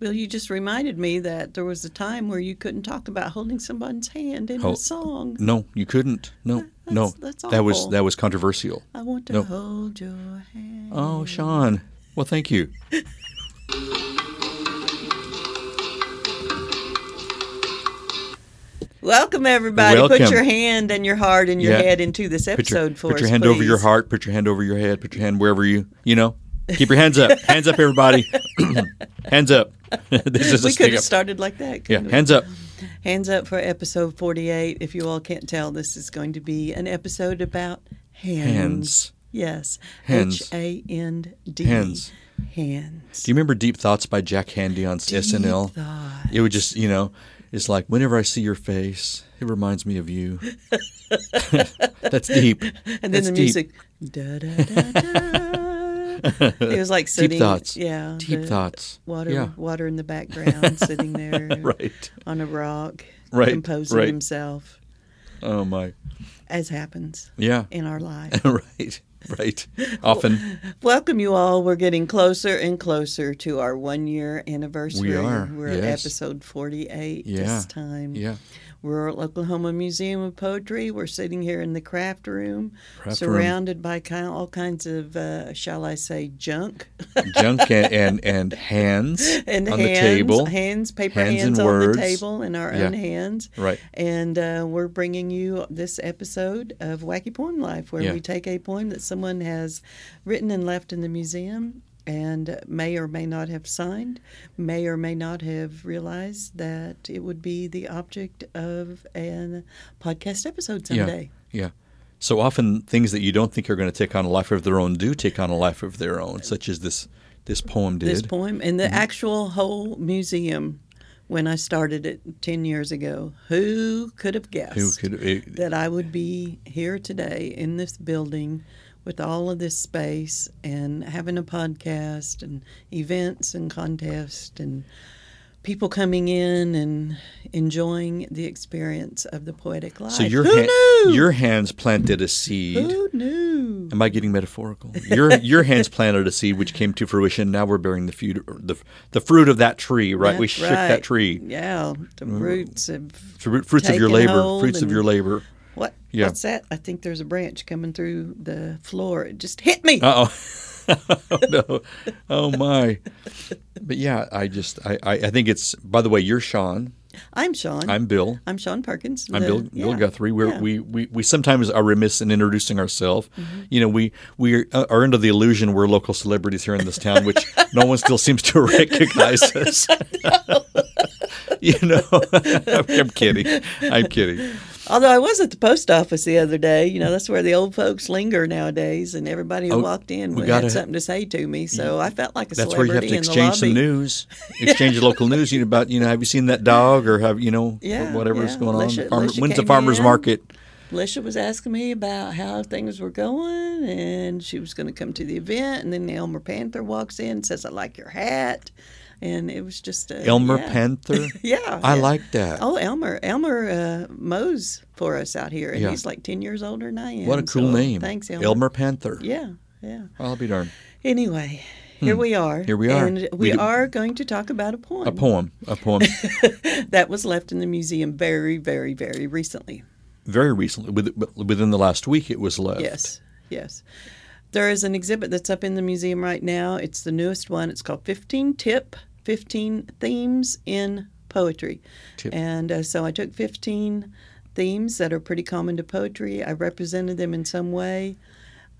Well, you just reminded me that there was a time where you couldn't talk about holding someone's hand in a song. No, you couldn't. No, no. that's that was that was controversial. I want to no. hold your hand. Oh, Sean. Well, thank you. Welcome, everybody. Put your hand and your heart and your Yeah. head into this Put your, episode for put us. Put your hand over your heart. Put your hand over your head. Put your hand wherever you you know. Keep your hands up. hands up, everybody. hands up. this is We could have started like that. Yeah, we? hands up. Hands up for episode 48. If you all can't tell, this is going to be an episode about hands. Hands. Yes. Hands. H A N D. Hands. Hands. Do you remember Deep Thoughts by Jack Handey on SNL? thoughts. It would just, you know, it's like whenever I see your face, it reminds me of you. That's deep. And then That's the deep. music. Da, da, da, da. It was like sitting. Deep thoughts. Yeah. Deep thoughts. Water, Yeah. water in the background, sitting there Right. on a rock, Right, composing right. himself, Oh my. as happens Yeah. in our life. right. Right. Often. Welcome, you all. We're getting closer and closer to our one year anniversary. We are, We're at episode 48 Yeah. this time. Yeah. We're at Oklahoma Museum of Poetry. We're sitting here in the craft room, Craft room. surrounded by kind all kinds of, uh, shall I say, junk Junk and, and, and hands and on hands, the table. hands, paper Hands hands, and on words. the table, and our Yeah. own hands. Right. And uh, we're bringing you this episode of Wacky Poem Life, where Yeah. we take a poem that someone has written and left in the museum and may or may not have signed, may or may not have realized that it would be the object of a podcast episode someday. Yeah. yeah. So often things that you don't think are going to take on a life of their own do take on a life of their own, such as this this poem did. This poem and the Mm-hmm. actual whole museum. When I started it 10 years ago, who could have guessed? Who could it, that I would be here today in this building with all of this space and having a podcast and events and contests and people coming in and enjoying the experience of the poetic life. So your Who ha- knew? your hands planted a seed. Who knew? Am I getting metaphorical? Your your hands planted a seed which came to fruition. Now we're bearing the fruit the, the fruit of that tree. Right, we shook right. that tree. Yeah, the mm. roots of Fruit, fruits of your labor. Fruits of your labor. Yeah. What's that? I think there's a branch coming through the floor. It just hit me. Uh oh. oh no. Oh my. But yeah, I just I, I I think it's. By the way, you're Sean. I'm Sean. I'm Bill. I'm Sean Perkins. I'm the- Bill, Bill yeah, Guthrie. We're, yeah. Mm-hmm. we, we, we sometimes are remiss in introducing ourselves. You know, we, we are, uh, are under the illusion we're local celebrities here in this town, which no one still seems to recognize us. you know, I'm kidding. I'm kidding. Although I was at the post office the other day, you know, that's where the old folks linger nowadays, and everybody who Oh, walked in had gotta- something to say to me. So I felt like a That's where you have celebrity to exchange some news, exchange local news. You know about you know have you seen that dog or have you know Yeah, whatever's yeah. going on? Farmer- Alicia when's the farmers in. market? Alicia was asking me about how things were going, and she was going to come to the event. And then the Elmer Panther walks in and says, "I like your hat," and it was just a, Elmer yeah. Panther. Yeah, I yeah. like that. Oh, Elmer! Elmer uh, mows for us out here, and Yeah. he's like ten years older than I am. what a cool so name. Thanks, Elmer. Elmer Panther. Yeah, yeah. I'll be darned. Anyway, here we are. Hmm. Here we are. And We we, are going to talk about a poem. A poem. A poem. that was left in the museum very, very, very recently. Very recently, within the last week, it was left. Yes, yes. There is an exhibit that's up in the museum right now. It's the newest one. It's called 15 Tip, 15 Themes in Poetry. Tip. And uh, so I took 15 themes that are pretty common to poetry. I represented them in some way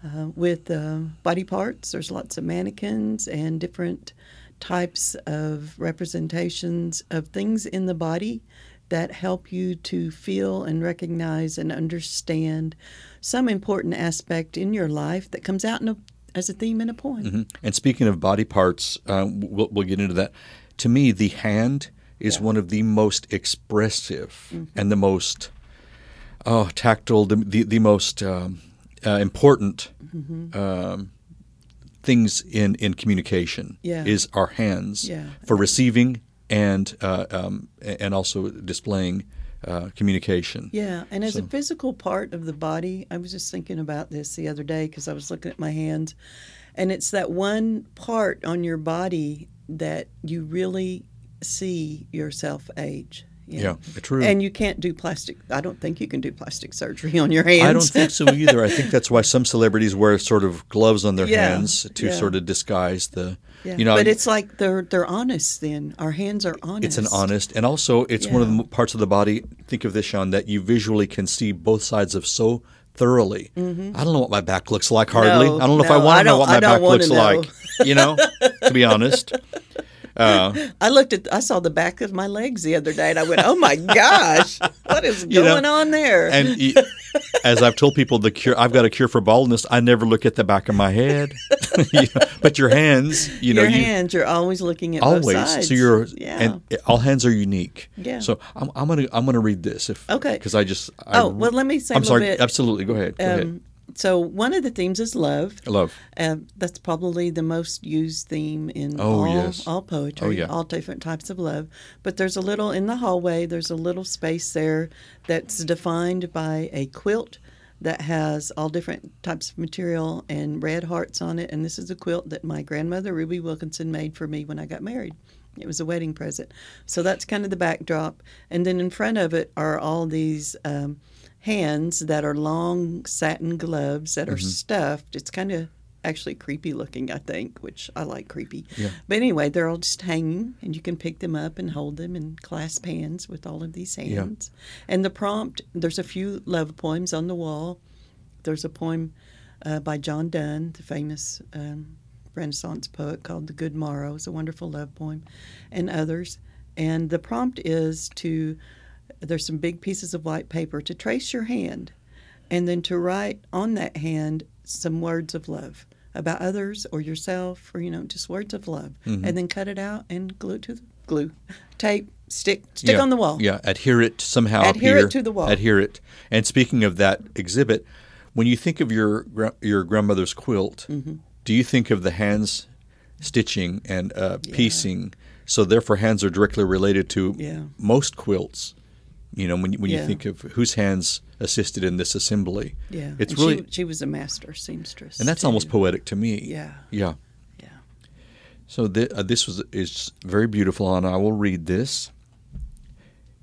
uh, with uh, body parts. There's lots of mannequins and different types of representations of things in the body that help you to feel and recognize and understand some important aspect in your life that comes out in a, as a theme in a poem. Mhm. And speaking of body parts, uh, we'll, we'll get into that. To me, the hand is one of the most expressive Mm-hmm. and the most oh tactile, the the, the most um, uh, important Mm-hmm. um, things in in communication. Yeah. is our hands Yeah. for receiving and uh, um, and also displaying uh, communication. Yeah, and as So- a physical part of the body, I was just thinking about this the other day because I was looking at my hands, and it's that one part on your body that you really see yourself age. Yeah, true. And you can't do plastic. I don't think you can do plastic surgery on your hands. I don't think so either. I think that's why some celebrities wear sort of gloves on their Yeah, hands to yeah. sort of disguise the. Yeah. You know, but it's like they're they're honest. Then our hands are honest. It's an honest, and also it's one of the parts of the body. Think of this, Sean, that you visually can see both sides of so thoroughly. I don't know what my back looks like hardly. Mm-hmm. No, I don't know if I want to know what my back looks know. like. You know, to be honest. Uh, I looked at I saw the back of my legs the other day, and I went, "Oh my gosh, what is You know, going on there?" and as I've told people, the cure I've got a cure for baldness. I never look at the back of my head, You know, but your hands, you know, your hands, you're always looking at always. sides. So you're, yeah. and all hands are unique. Yeah. So I'm, I'm gonna I'm gonna read this if Okay. because I just I, oh well, let me say I'm sorry. bit. Absolutely, go ahead. Go ahead. So one of the themes is love. Love. Uh, that's probably the most used theme in Oh, all, yes. all poetry, Oh, yeah. all different types of love. But there's a little in the hallway, there's a little space there that's defined by a quilt that has all different types of material and red hearts on it. And this is a quilt that my grandmother, Ruby Wilkinson, made for me when I got married. It was a wedding present. So that's kind of the backdrop. And then in front of it are all these um, hands that are long satin gloves that are Mm-hmm. stuffed. It's kind of actually creepy looking, I think, which I like creepy. Yeah. But anyway, they're all just hanging, and you can pick them up and hold them and clasp hands with all of these hands. And the prompt there's a few love poems on the wall. There's a poem uh, by John Donne, the famous um, Renaissance poet, called The Good Morrow. It's a wonderful love poem, and others. And the prompt is to there's some big pieces of white paper to trace your hand and then to write on that hand some words of love about others or yourself or you know just words of love Mm-hmm. and then cut it out and glue it to the glue tape stick stick yeah. on the wall Yeah, adhere it somehow. Adhere it to the wall. Adhere it. And speaking of that exhibit, when you think of your your grandmother's quilt, Mm-hmm. do you think of the hands stitching and uh, piecing? So therefore, hands are directly related to Yeah. most quilts. You know, when you- when you think of whose hands assisted in this assembly, yeah it's And really she, she was a master seamstress and that's too. almost poetic to me. yeah Yeah. yeah So th- uh, this was is very beautiful, and I will read this.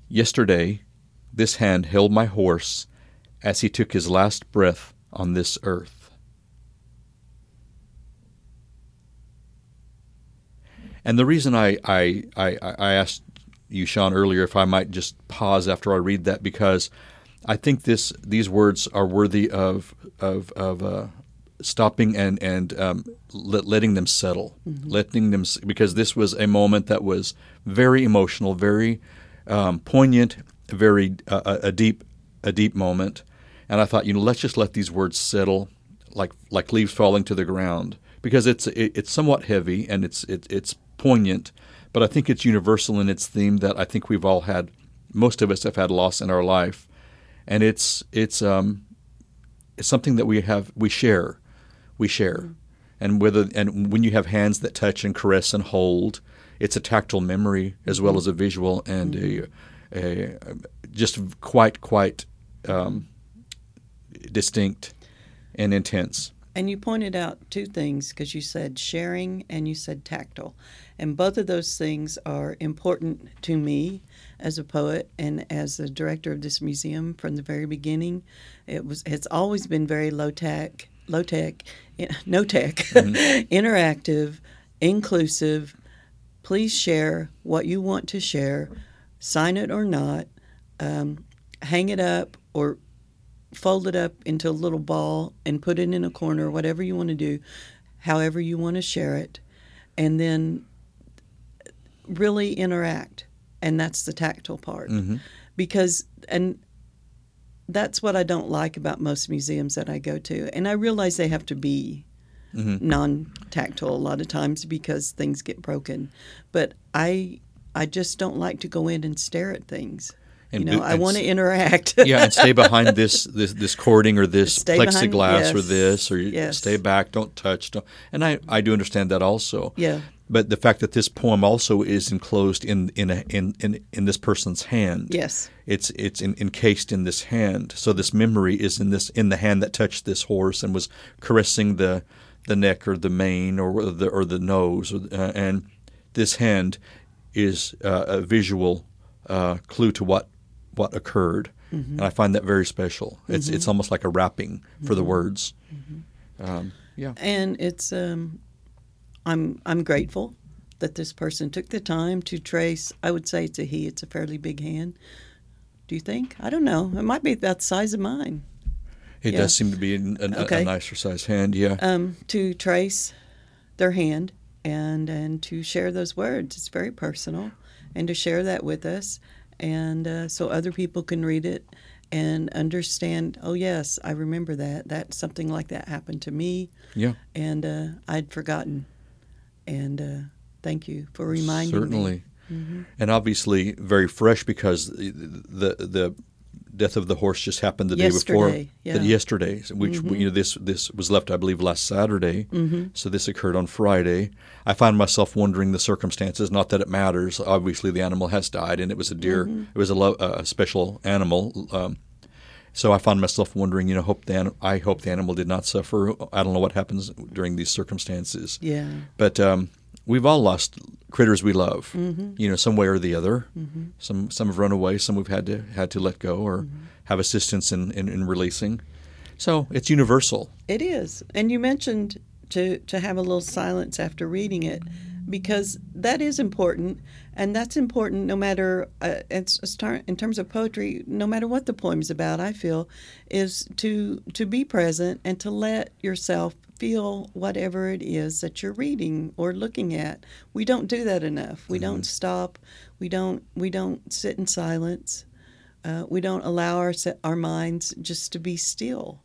Yesterday, this hand held my horse as he took his last breath on this earth. And the reason I, I, I, I asked you, Sean, earlier if I might just pause after I read that because I think this these words are worthy of of of uh, stopping and and um, let, letting them settle, letting them because this was a moment that was very emotional, very um, poignant, very uh, a a deep a deep moment, and I thought you know let's just let these words settle, like like leaves falling to the ground. Because it's it, it's somewhat heavy and it's it, it's poignant, but I think it's universal in its theme that I think we've all had most of us have had loss in our life, and it's it's um it's something that we have we share we share. And whether and when you have hands that touch and caress and hold it's a tactile memory as well as a visual and a, a just quite quite um, distinct and intense And you pointed out two things because you said sharing and you said tactile. And both of those things are important to me as a poet and as the director of this museum from the very beginning. It was it's always been very low tech, low tech, no tech, interactive, inclusive. Please share what you want to share, sign it or not, um, hang it up or fold it up into a little ball and put it in a corner, whatever you want to do, however you want to share it, and then really interact. And that's the tactile part. Mm-hmm. Because, and that's what I don't like about most museums that I go to. And I realize they have to be mm-hmm. non tactile a lot of times because things get broken. But I, I just don't like to go in and stare at things. And you know, I want to interact. yeah and stay behind this this this cording or this Stay behind- plexiglass or this or yes. stay back don't touch don't and I, I do understand that also Yeah. but the fact that this poem also is enclosed in in a, in, in in this person's hand Yes. it's it's in, encased in this hand so this memory is in this in the hand that touched this horse and was caressing the the neck or the mane or the or the nose, or, uh, and this hand is uh, a visual uh, clue to what what occurred, and I find that very special. It's it's almost like a wrapping for the words. Um, yeah, And it's um, I'm I'm grateful that this person took the time to trace. I would say it's a he. It's a fairly big hand. Do you think? I don't know. It might be about the size of mine. it yeah. does seem to be an, an, a- a, Okay. nicer sized hand. Yeah, Um, to trace their hand and and to share those words. It's very personal, and to share that with us, and uh, so other people can read it and understand. Oh yes, I remember that. That something like that happened to me. yeah, and uh, I'd forgotten. And uh, thank you for reminding me. certainly, me. and obviously very fresh because the the, the death of the horse just happened the day before. Yesterday, yeah. Mm-hmm. Yesterday, which you know this this was left, I believe, last Saturday. Mm-hmm. So this occurred on Friday. I find myself wondering the circumstances. Not that it matters. Obviously, the animal has died, and it was a deer. Mm-hmm. It was a, lo- a special animal. Um, so I find myself wondering. You know, hope the an- I hope the animal did not suffer. I don't know what happens during these circumstances. Yeah, But um, we've all lost critters we love, Mm-hmm. you know, some way or the other. Some some have run away, some we've had to had to let go or Mm-hmm. have assistance in, in, in releasing. So it's universal. it is. And you mentioned to to have a little silence after reading it, because that is important, and that's important no matter uh, it's, tar- in terms of poetry. No matter what the poem's about, I feel is to to be present and to let yourself feel whatever it is that you're reading or looking at. We don't do that enough. We don't stop. We don't we don't sit in silence. Uh, we don't allow our our minds just to be still.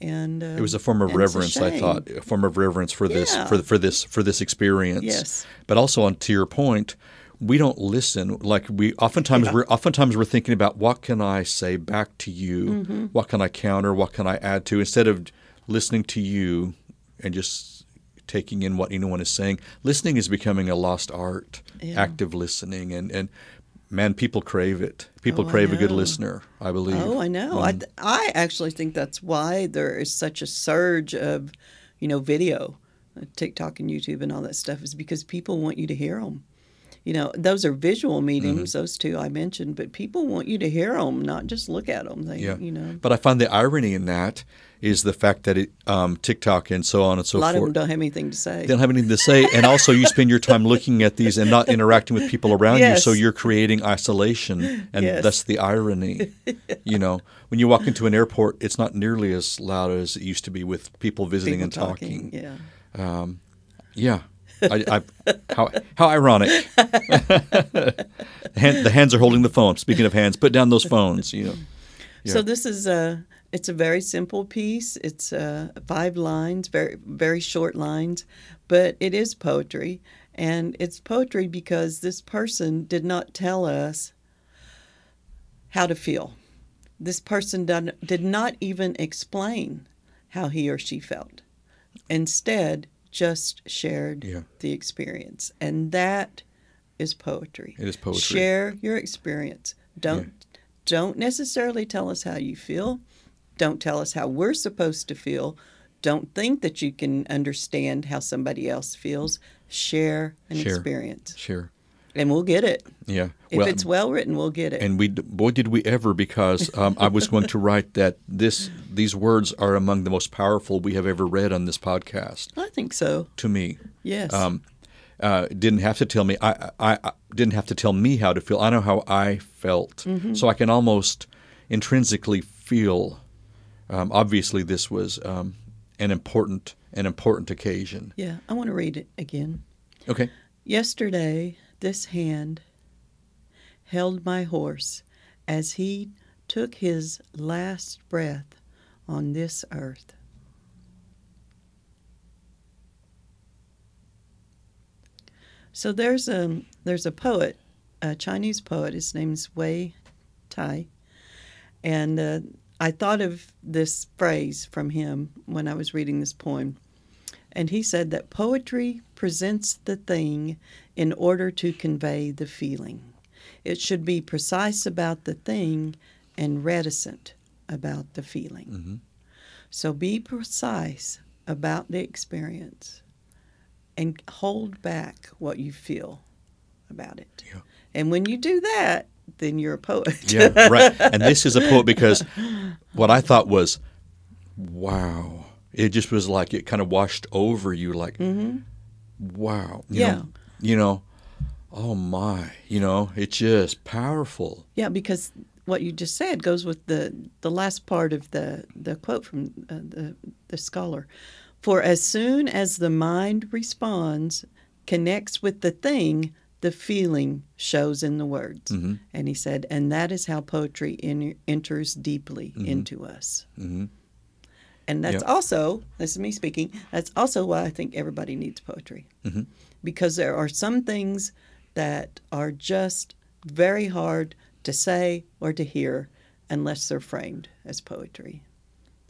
And uh, It was a form of and it's a reverence, I thought, a form of reverence for this Yeah. for for this for this experience. Yes. But also, on to your point, we don't listen. Like we oftentimes Yeah. we're oftentimes we're thinking about what can I say back to you, Mm-hmm. what can I counter, what can I add to, instead of listening to you and just taking in what anyone is saying. Listening is becoming a lost art. Yeah. Active listening and and. Man, people crave it. People Oh, crave a good listener. I believe. Oh, I know. I, th- I actually think that's why there is such a surge of, you know, video, uh, TikTok and YouTube and all that stuff is because people want you to hear them. You know, those are visual meetings, Mm-hmm. those two I mentioned, but people want you to hear them, not just look at them. They, Yeah. you know, But I find the irony in that is the fact that it, um, TikTok and so on and so forth. a lot of them don't have anything to say. They don't have anything to say, and also you spend your time looking at these and not interacting with people around Yes. you, so you're creating isolation, and Yes. that's the irony. you know, when you walk into an airport, it's not nearly as loud as it used to be with people visiting People and talking. Yeah. Yeah, I, I, how how ironic. Hand, the hands are holding the phone. Speaking of hands, put down those phones. You know. Yeah. So this is a it's a very simple piece. It's uh, five lines, very very short lines, but it is poetry, and it's poetry because this person did not tell us how to feel. This person did, did not even explain how he or she felt. Instead, just shared Yeah. the experience, and that is poetry. It is poetry. Share your experience. Don't don't necessarily tell us how you feel. Don't tell us how we're supposed to feel. Don't think that you can understand how somebody else feels. Share an Share. experience, Sure. And we'll get it. Yeah. If it's well written, we'll get it. and we boy did we ever because um, I was going to write that this these words are among the most powerful we have ever read on this podcast I think so. to me. Yes. Um, uh, didn't have to tell me. I, I, I didn't have to tell me how to feel. I know how I felt, so I can almost intrinsically feel. Um, obviously, this was um, an important an important occasion. yeah, I want to read it again. Okay. Yesterday, this hand held my horse as he took his last breath on this earth. So there's a there's a poet, a Chinese poet. His name's Wei Tai, and uh, I thought of this phrase from him when I was reading this poem. And he said that poetry presents the thing in order to convey the feeling. It should be precise about the thing and reticent about the feeling. Mhm. So be precise about the experience and hold back what you feel about it. Yeah. And when you do that, then you're a poet. Yeah, right. And this is a poet because what I thought was, wow. It just was like it kind of washed over you, like, wow. You Mm-hmm. Yeah. Know, you know, oh my. You know, it's just powerful. Yeah, because what you just said goes with the the last part of the the quote from uh, the the scholar. For as soon as the mind responds, connects with the thing, the feeling shows in the words. Mm-hmm. And he said, and that is how poetry in, enters deeply Mm-hmm. into us. hmm And that's Yep. also, this is me speaking, that's also why I think everybody needs poetry. Mhm. Because there are some things that are just very hard to say or to hear unless they're framed as poetry.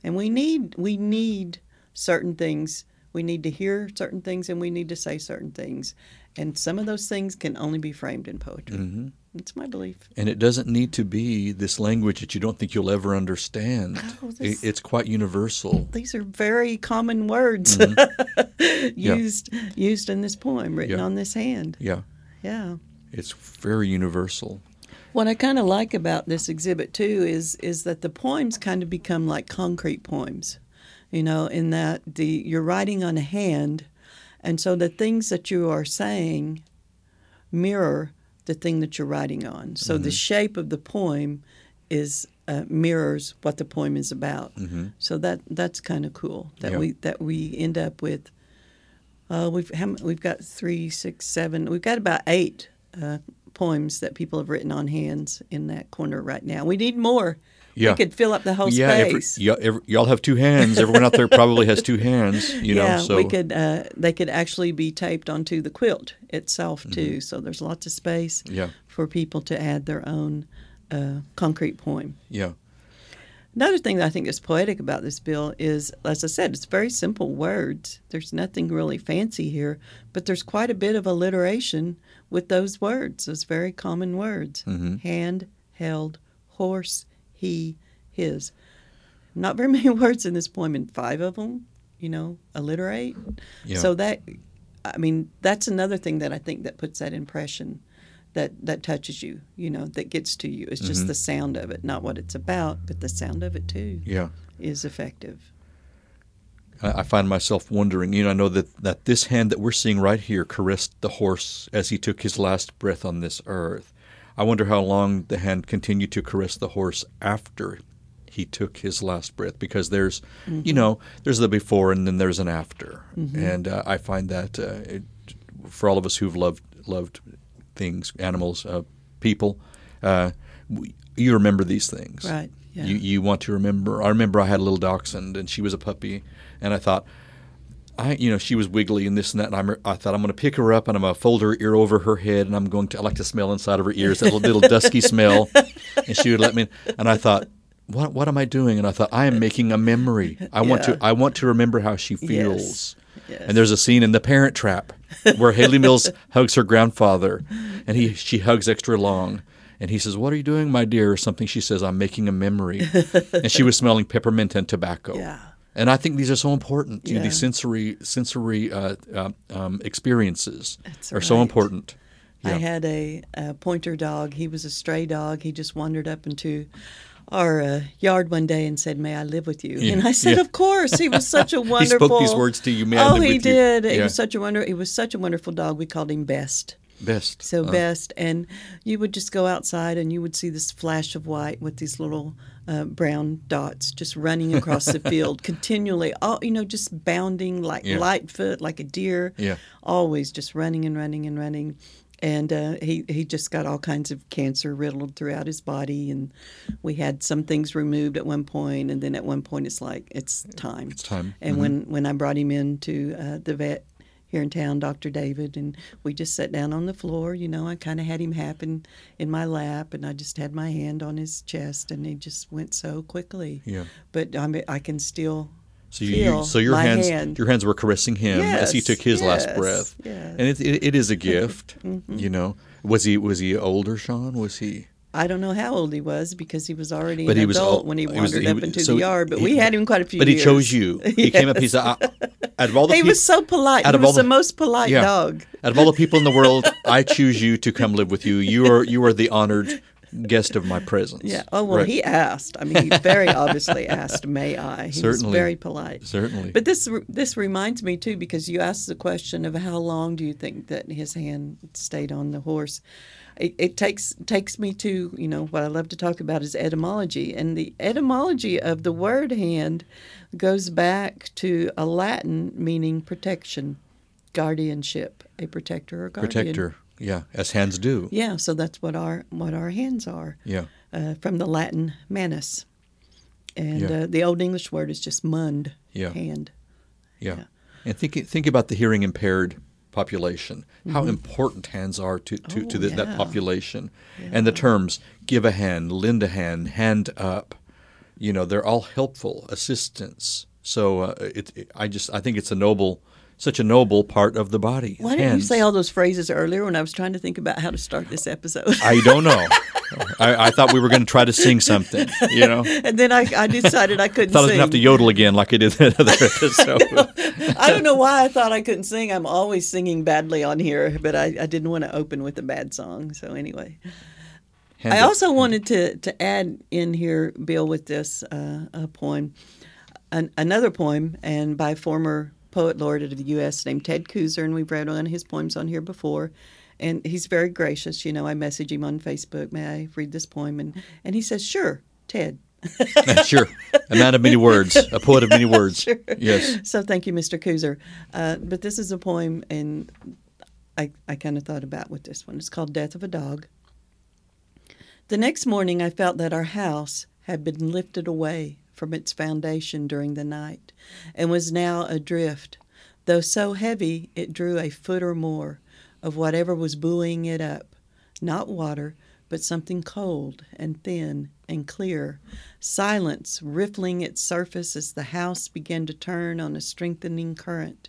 And we need we need certain things. We need to hear certain things and we need to say certain things. And some of those things can only be framed in poetry. hmm It's my belief. And it doesn't need to be this language that you don't think you'll ever understand. Oh, this- it's quite universal. these are very common words mm-hmm. Yeah. used used in this poem written Yeah. on this hand. Yeah, Yeah. it's very universal. What I kind of like about this exhibit too is is that the poems kind of become like concrete poems, you know, in that the you're writing on a hand, and so the things that you are saying mirror the thing that you're writing on. So the shape of the poem is uh, mirrors what the poem is about. hmm So that that's kind of cool that we that we end up with. Uh, we've we've got three, six, seven. We've got about eight uh, poems that people have written on hands in that corner right now. We need more. Yeah. We could fill up the whole yeah, every, space. yeah every, y'all have two hands. Everyone out there probably has two hands. You know, yeah, so we could. Uh, they could actually be taped onto the quilt itself Mm-hmm. too. So there's lots of space yeah, for people to add their own uh, concrete poem. yeah, Another thing that I think is poetic about this bill is, as I said, it's very simple words. There's nothing really fancy here, but there's quite a bit of alliteration with those words, those very common words Mhm. hand, held, horse, he, his. Not very many words in this poem, and five of them, you know, alliterate. yeah. So that, I mean, that's another thing that I think that puts that impression that that touches you, you know, that gets to you. It's just Mhm. the sound of it, not what it's about, but the sound of it too yeah. is effective. I, I find myself wondering. You know, I know that that this hand that we're seeing right here caressed the horse as he took his last breath on this earth. I wonder how long the hand continued to caress the horse after he took his last breath, because there's, you know, there's the before and then there's an after, and uh, I find that uh, it, for all of us who've loved loved things, animals, uh, people, uh, we, you remember these things. Right. Yeah. You you want to remember. I remember I had a little dachshund and she was a puppy, and I thought, I you know she was wiggly and this and that, and I'm, I thought I'm going to pick her up and I'm going to fold her ear over her head and I'm going to I like to smell inside of her ears that little, little dusky smell, and she would let me. And I thought. What, what am I doing? And I thought I am making a memory. I want Yeah. to I want to remember how she feels. Yes. And there's a scene in The Parent Trap where Hayley Mills hugs her grandfather, and he she hugs extra long, and he says, "What are you doing, my dear?" or something. She says, "I'm making a memory," and she was smelling peppermint and tobacco. Yeah. And I think these are so important. You know, these sensory sensory uh, uh, um, experiences That's are so right. important. I had a, a pointer dog. He was a stray dog. He just wandered up into our uh, yard one day and said, "May I live with you?" Yeah, And I said, yeah. "Of course." He was such a wonderful. He spoke these words to you. Oh, he with you?" did. He was such a wonder. He was such a wonderful dog. We called him Best. Best. So Uh, best, and you would just go outside and you would see this flash of white with these little uh, brown dots just running across the field continually. All you know, just bounding like Yeah. Lightfoot, like a deer. Yeah. always just running and running and running. And uh, he he just got all kinds of cancer riddled throughout his body, and we had some things removed at one point, and then at one point it's like it's time. It's time. And Mhm. when when I brought him in to uh, the vet here in town, Dr. David, and we just sat down on the floor. You know, I kind of had him happen in my lap, and I just had my hand on his chest, and he just went so quickly. Yeah. But I mean, I can still So you, feel you so your hands hand. your hands were caressing him as he took his last breath. yes. And it, it, it is a gift. Mm-hmm. You know. Was he was he older, Sean? Was he I don't know how old he was because he was already But an he was adult old- when he he was- wandered he up into so the yard. But he- we had him quite a few years But years. he chose you. He came up. He said, I, Out of all the he was so polite. out He of all the, the- most polite Yeah. dog. Out of all the people in the world, I choose you to come live with you. You are you are the honored guest of my presence. Yeah. Oh well, Right. he asked. I mean, he very obviously asked, "May I?" He was Certainly. very polite. certainly. But this this reminds me too because you asked the question of how long do you think that his hand stayed on the horse. It, it takes takes me to you know what I love to talk about is etymology, and the etymology of the word hand goes back to a Latin meaning protection, guardianship, a protector or guardian. Protector. Yeah, as hands do. Yeah, so that's what our what our hands are Yeah. uh, from the Latin manus, and Yeah. uh, the Old English word is just mund, Yeah. hand. Yeah. Yeah. And think think about the hearing impaired population. How important hands are to, to, to Mm-hmm. Oh, the, that yeah. population. And the terms give a hand, lend a hand, hand up, you know, they're all helpful assistance. So uh, it, it- I just I think it's a noble such a noble part of the body. Why didn't you say all those phrases earlier when I was trying to think about how to start this episode? I don't know. I, I thought we were going to try to sing something, you know. and then I, I decided I couldn't thought I was sing. going to have to yodel again like I did that other episode. I don't know why I thought I couldn't sing. I'm always singing badly on here, but I, I didn't want to open with a bad song. So anyway, Hand I up. also wanted to to add in here, Bill, with this uh, a poem, an, another poem, and by former poet laureate of the U.S. named Ted Kooser, and we've read one of his poems on here before. And he's very gracious. You know, I message him on Facebook, may I read this poem? And, and he says, sure, Ted. sure. A man of many words, a poet of many words. Yes. So thank you, Mr. Kooser. Uh, but this is a poem, and I, I kind of thought about with this one. It's called Death of a Dog. The next morning, I felt that our house had been lifted away from its foundation during the night and was now adrift, though so heavy it drew a foot or more of whatever was buoying it up. Not water, but something cold and thin and clear, silence riffling its surface as the house began to turn on a strengthening current,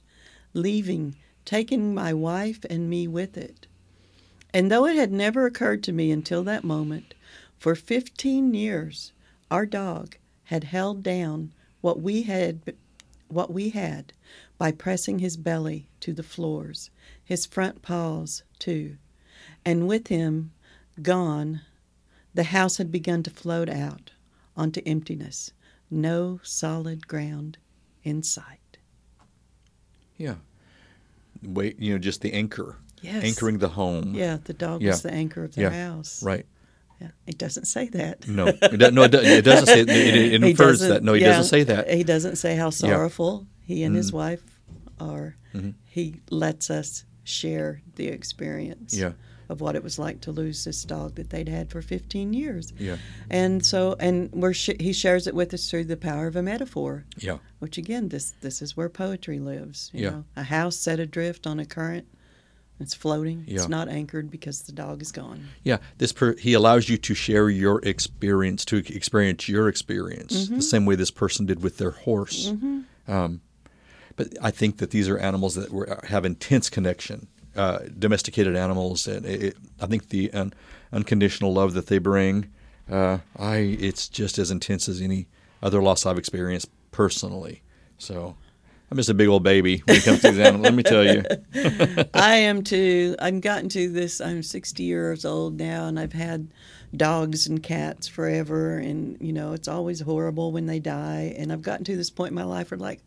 leaving, taking my wife and me with it. And though it had never occurred to me until that moment, for fifteen years our dog had held down what we had what we had by pressing his belly to the floors, his front paws too. And with him gone, the house had begun to float out onto emptiness, no solid ground in sight. Yeah. Wait, you know, just the anchor. Yes. Anchoring the home. Yeah, the dog Yeah. was the anchor of the Yeah. house. Right. Yeah, it doesn't say that. No. It no, it, doesn't say it. It, infers that. No, he yeah, doesn't say that. He doesn't say how sorrowful he and Mm. his wife are. Mm-hmm. He lets us share the experience Yeah. of what it was like to lose this dog that they'd had for 15 years. Yeah. And so, and we're sh- he shares it with us through the power of a metaphor, Yeah. which again, this this is where poetry lives. You Yeah. know, a house set adrift on a current. It's floating. Yeah. It's not anchored because the dog is gone. Yeah, this per, he allows you to share your experience, to experience your experience, Mm-hmm. the same way this person did with their horse. Um, but I think that these are animals that were, have intense connection, uh, domesticated animals, and it, it, I think the un, unconditional love that they bring, uh, I it's just as intense as any other loss I've experienced personally. So. I'm just a big old baby when it comes to these animals. Let me tell you. I am too. I've gotten to this. I'm 60 years old now, and I've had dogs and cats forever. And you know, it's always horrible when they die. And I've gotten to this point in my life where, like,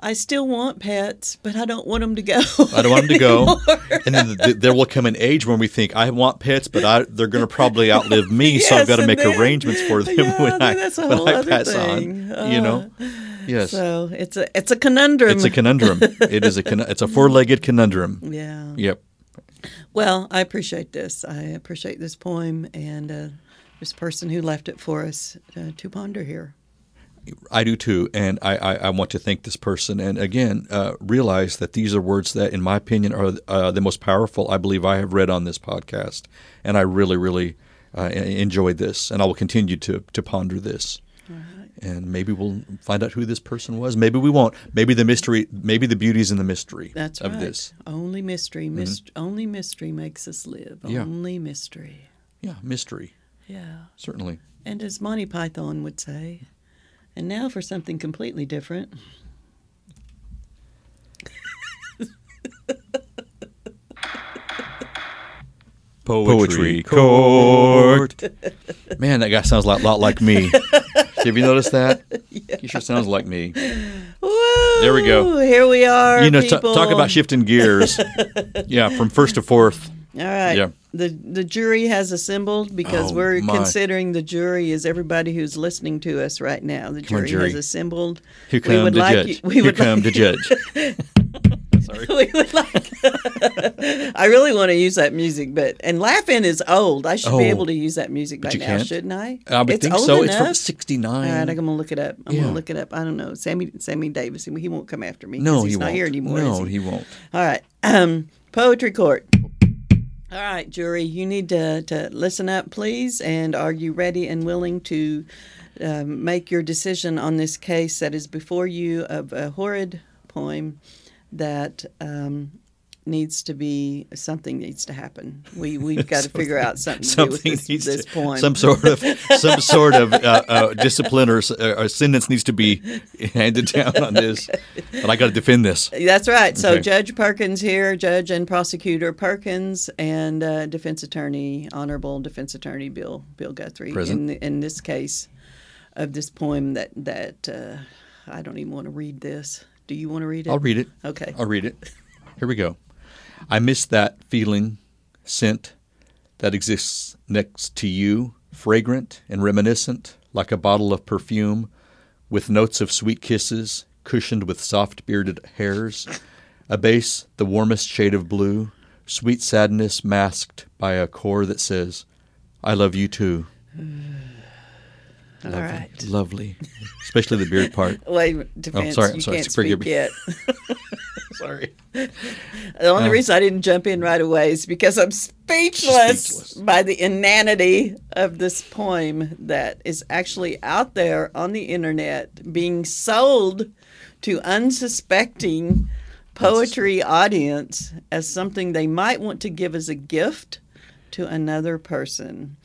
I still want pets, but I don't want them to go. I don't want them to go. And then th- there will come an age when we think I want pets, but I, they're going to probably outlive me, so I've got to make then- arrangements for them Yeah, when I that's a when whole I pass thing. on. You know, uh-huh. Yes, So it's a it's a conundrum. it's a conundrum. it is a con- it's a four legged conundrum. yeah. Yep. Well, I appreciate this. I appreciate this poem and uh, this person who left it for us uh, to ponder here. I do too, and I, I, I want to thank this person. And again, uh, realize that these are words that, in my opinion, are uh, the most powerful I believe I have read on this podcast. And I really, really uh, enjoyed this, and I will continue to to ponder this. And maybe we'll find out who this person was. Maybe we won't. Maybe the mystery. Maybe the beauty's in the mystery That's of right. this. Only mystery, mm-hmm. myst- only mystery makes us live. Yeah. Only mystery. Yeah, mystery Yeah. certainly. And as Monty Python would say, and now for something completely different. Poetry Court. Man, that guy sounds a lot, lot like me. Have you noticed that? He sure sounds like me. Woo! There we go. Here we are. You know, t- talk about shifting gears. yeah, from first to fourth. All right. Yeah. The the jury has assembled because Oh, we're my. considering the jury is everybody who's listening to us right now. The Come on, jury, jury. has assembled. Who come would the like judge. you- we Here come like- the judge. Sorry. like. I really want to use that music, but and laughing is old. I should Oh. be able to use that music by now, can't? shouldn't I? I would it's think old so. Enough. It's from '69. All right, I'm gonna look it up. I'm Yeah. gonna look it up. I don't know. Sammy Sammy Davis. He won't come after me. no, he's he not won't. here anymore. No, he? he won't. All right. Um, poetry court. All right, jury, you need to, to listen up, please. And are you ready and willing to um, make your decision on this case that is before you of a horrid poem that um, needs to be something needs to happen? We we've got to figure out something to do with Something this, needs this to, poem. some sort of some sort of uh, uh, discipline or, uh, or sentence needs to be handed down on this. But I got to defend this. That's right. So Okay. Judge Perkins here, Judge and Prosecutor Perkins, and uh, Defense Attorney, Honorable Defense Attorney Bill Bill Guthrie. Present. In, in this case of this poem, that that uh, I don't even want to read this. Do you want to read it? I'll read it. Okay. I'll read it. Here we go. I miss that feeling, scent that exists next to you, fragrant and reminiscent, like a bottle of perfume, with notes of sweet kisses, cushioned with soft bearded hairs, a base the warmest shade of blue, sweet sadness masked by a core that says, I love you too. Mm. All Lovely. right. Lovely. Especially the beard part. Wait, oh, defense. Oh, sorry, you sorry, can't forgive speak me. yet. Sorry. The only um, reason I didn't jump in right away is because I'm speechless, Speechless. by the inanity of this poem that is actually out there on the internet being sold to unsuspecting poetry audience as something they might want to give as a gift to another person.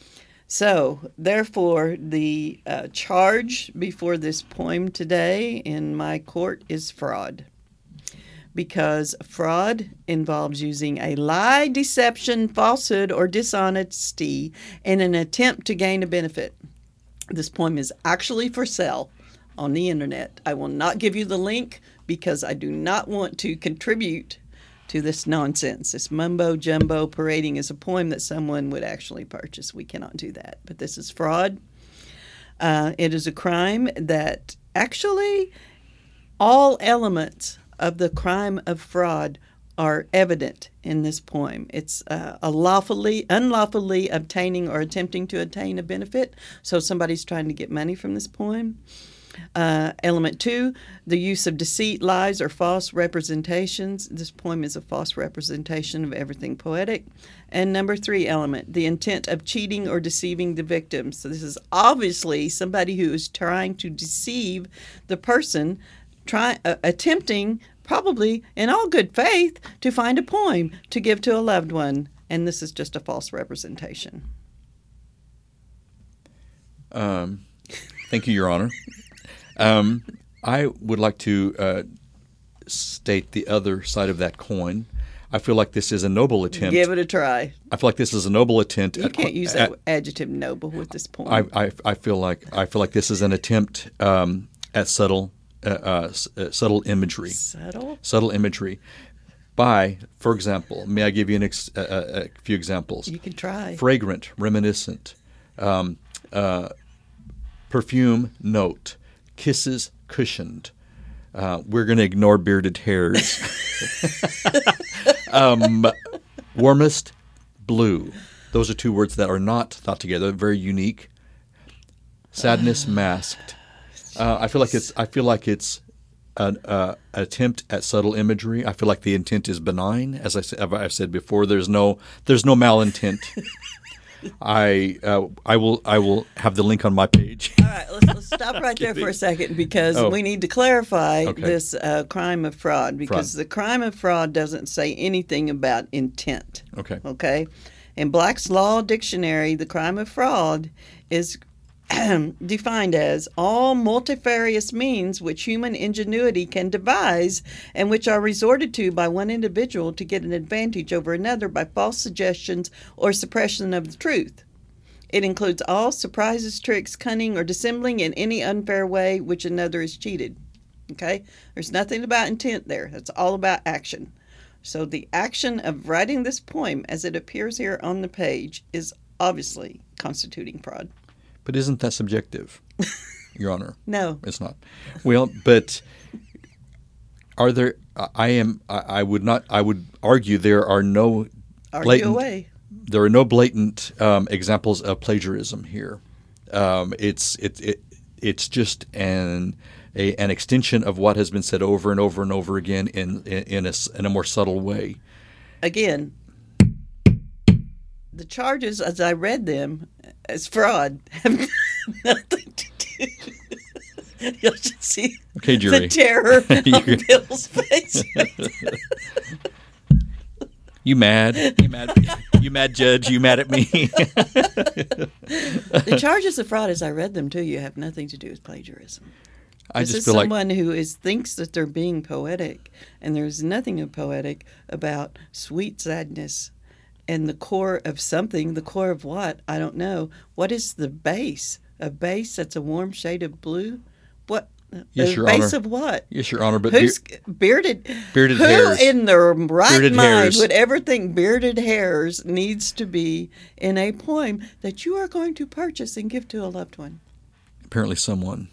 So, therefore, the uh, charge before this poem today in my court is fraud because fraud involves using a lie, deception, falsehood, or dishonesty in an attempt to gain a benefit. This poem is actually for sale on the internet. I will not give you the link because I do not want to contribute to this nonsense. This mumbo jumbo parading is a poem that someone would actually purchase. We cannot do that. But this is fraud. Uh, it is a crime that actually all elements of the crime of fraud are evident in this poem. It's uh, a lawfully, unlawfully obtaining or attempting to attain a benefit. So somebody's trying to get money from this poem. Uh, element two, the use of deceit, lies, or false representations. This poem is a false representation of everything poetic. And number three element, the intent of cheating or deceiving the victim. So this is obviously somebody who is trying to deceive the person, try, uh, attempting, probably in all good faith, to find a poem to give to a loved one. And this is just a false representation. Um, thank you, Your Honor. Um, I would like to uh, state the other side of that coin. I feel like this is a noble attempt. Give it a try. I feel like this is a noble attempt. You at- can't use at- that adjective noble at this point. I, I, I feel like I feel like this is an attempt um, at subtle uh, uh, uh, subtle imagery. Subtle? Subtle imagery. By, for example, may I give you an ex- a, a, a few examples? You can try. fragrant, reminiscent, um, uh, perfume, note, kisses, cushioned. Uh, we're going to ignore bearded hairs. um, warmest, blue. Those are two words that are not thought together. Very unique. Sadness masked. Uh, I feel like it's. I feel like it's an uh, attempt at subtle imagery. I feel like the intent is benign, as I I've said before. There's no there's no malintent. I uh, I will I will have the link on my page. All right, let's, let's stop right there for a second because Oh. we need to clarify Okay. this uh, crime of fraud because Fraud. the crime of fraud doesn't say anything about intent. Okay. Okay. In Black's Law Dictionary, the crime of fraud is defined as all multifarious means which human ingenuity can devise and which are resorted to by one individual to get an advantage over another by false suggestions or suppression of the truth. It includes all surprises, tricks, cunning, or dissembling in any unfair way which another is cheated. Okay? There's nothing about intent there. That's all about action. So the action of writing this poem as it appears here on the page is obviously constituting fraud. But isn't that subjective, Your Honor? No. It's not. Well, but are there? I am. I, would not. I would argue there are no Argue blatant. away. There are no blatant um, examples of plagiarism here. Um, it's it, it it's just an a, an extension of what has been said over and over and over again in in, in a in a more subtle way. Again, the charges as I read them as fraud have nothing to do. You'll just see Okay, the jury. terror on Bill's face. You mad? You mad? You mad, Judge? You mad at me? the charges of fraud, as I read them to you, have nothing to do with plagiarism. I this just is feel like someone who is thinks that they're being poetic, and there's nothing of poetic about sweet sadness and the core of something. The core of what? I don't know. What is the base? A base that's a warm shade of blue. What? Yes, Your base Honor. of what? yes, Your Honor, but Who's bearded? Bearded who hairs. in their right Bearded mind hairs. would ever think bearded hairs needs to be in a poem that you are going to purchase and give to a loved one? apparently someone.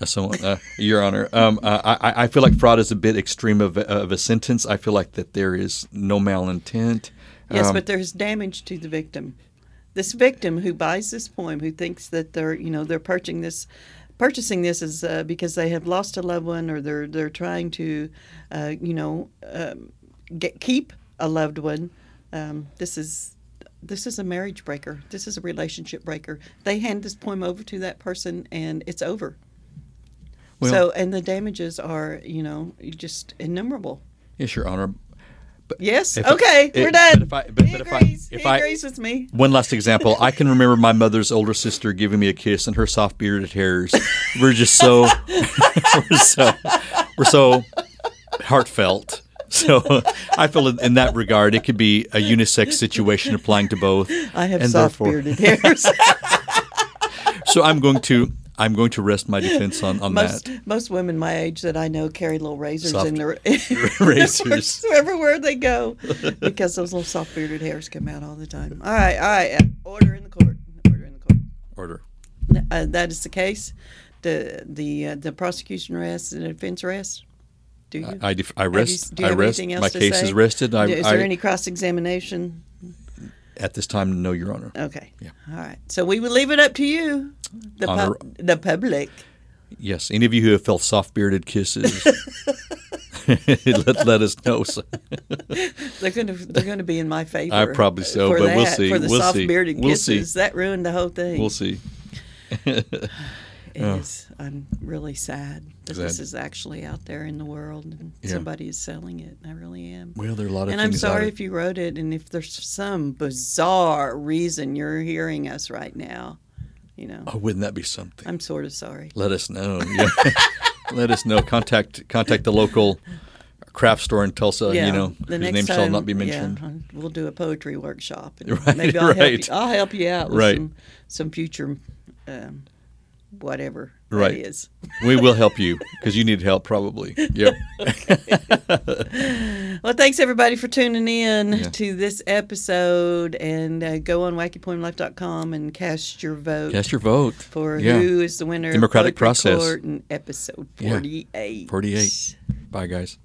Uh, someone, uh, Your Honor, um, uh, I, I feel like fraud is a bit extreme of, a- of a sentence. I feel like that there is no malintent. Yes, Um, but there's damage to the victim. This victim who buys this poem, who thinks that they're, you know, they're purchasing this, purchasing this is uh, because they have lost a loved one, or they're they're trying to, uh, you know, um, get keep a loved one. Um, this is this is a marriage breaker. This is a relationship breaker. They hand this poem over to that person, and it's over. Well- so, and the damages are, you know, just innumerable. yes, Your Honor. Yes. If I- okay, it- we're done. but if I- but- he but if I- agrees. if he I- agrees with me. One last example. I can remember my mother's older sister giving me a kiss and her soft bearded hairs. We're just so we're so we're so heartfelt. So I feel in- in that regard it could be a unisex situation applying to both. I have and soft therefore- bearded hairs. So I'm going to I'm going to rest my defense on, on most that. most women my age that I know carry little razors Soft in their razors. everywhere they go because those little soft bearded hairs come out all the time. All right, all right. Order in the court. Order in the court. Order. Uh, that is the case. The the uh, the prosecution rests and the defense rests. Do you? I, def- I Have you- rest. do you I have rest. anything else My case say? is rested. I, is I, there any cross examination? At this time, to know Your Honor. Okay. Yeah. All right. So we will leave it up to you, the Honor- the public. Yes, any of you who have felt soft bearded kisses, let, let us know. They're gonna they're gonna be in my favor. I probably so, but we'll see. For the We'll soft bearded We'll see. kisses, that ruined the whole thing. we'll see. It is. I'm really sad that this is actually out there in the world and Yeah. somebody is selling it. I really am. Well, there are a lot of And I'm sorry if you wrote it, and if there's some bizarre reason you're hearing us right now, you know, Oh, wouldn't that be something? I'm sort of sorry. Let us know. Yeah. Let us know. Contact contact the local craft store in Tulsa. yeah, You know, the whose next name time, shall not be mentioned. Yeah, we'll do a poetry workshop, and Right, maybe I'll help right. you. I'll help you out with Right. some some future, um, whatever Right. that is. We will help you because you need help probably. Yep. Well, thanks everybody for tuning in Yeah. to this episode, and uh, go on wackypoemlife.com and cast your vote Cast your vote. for Yeah. who is the winner. Democratic process. Court in episode Yeah. forty-eight. 48. Bye, guys.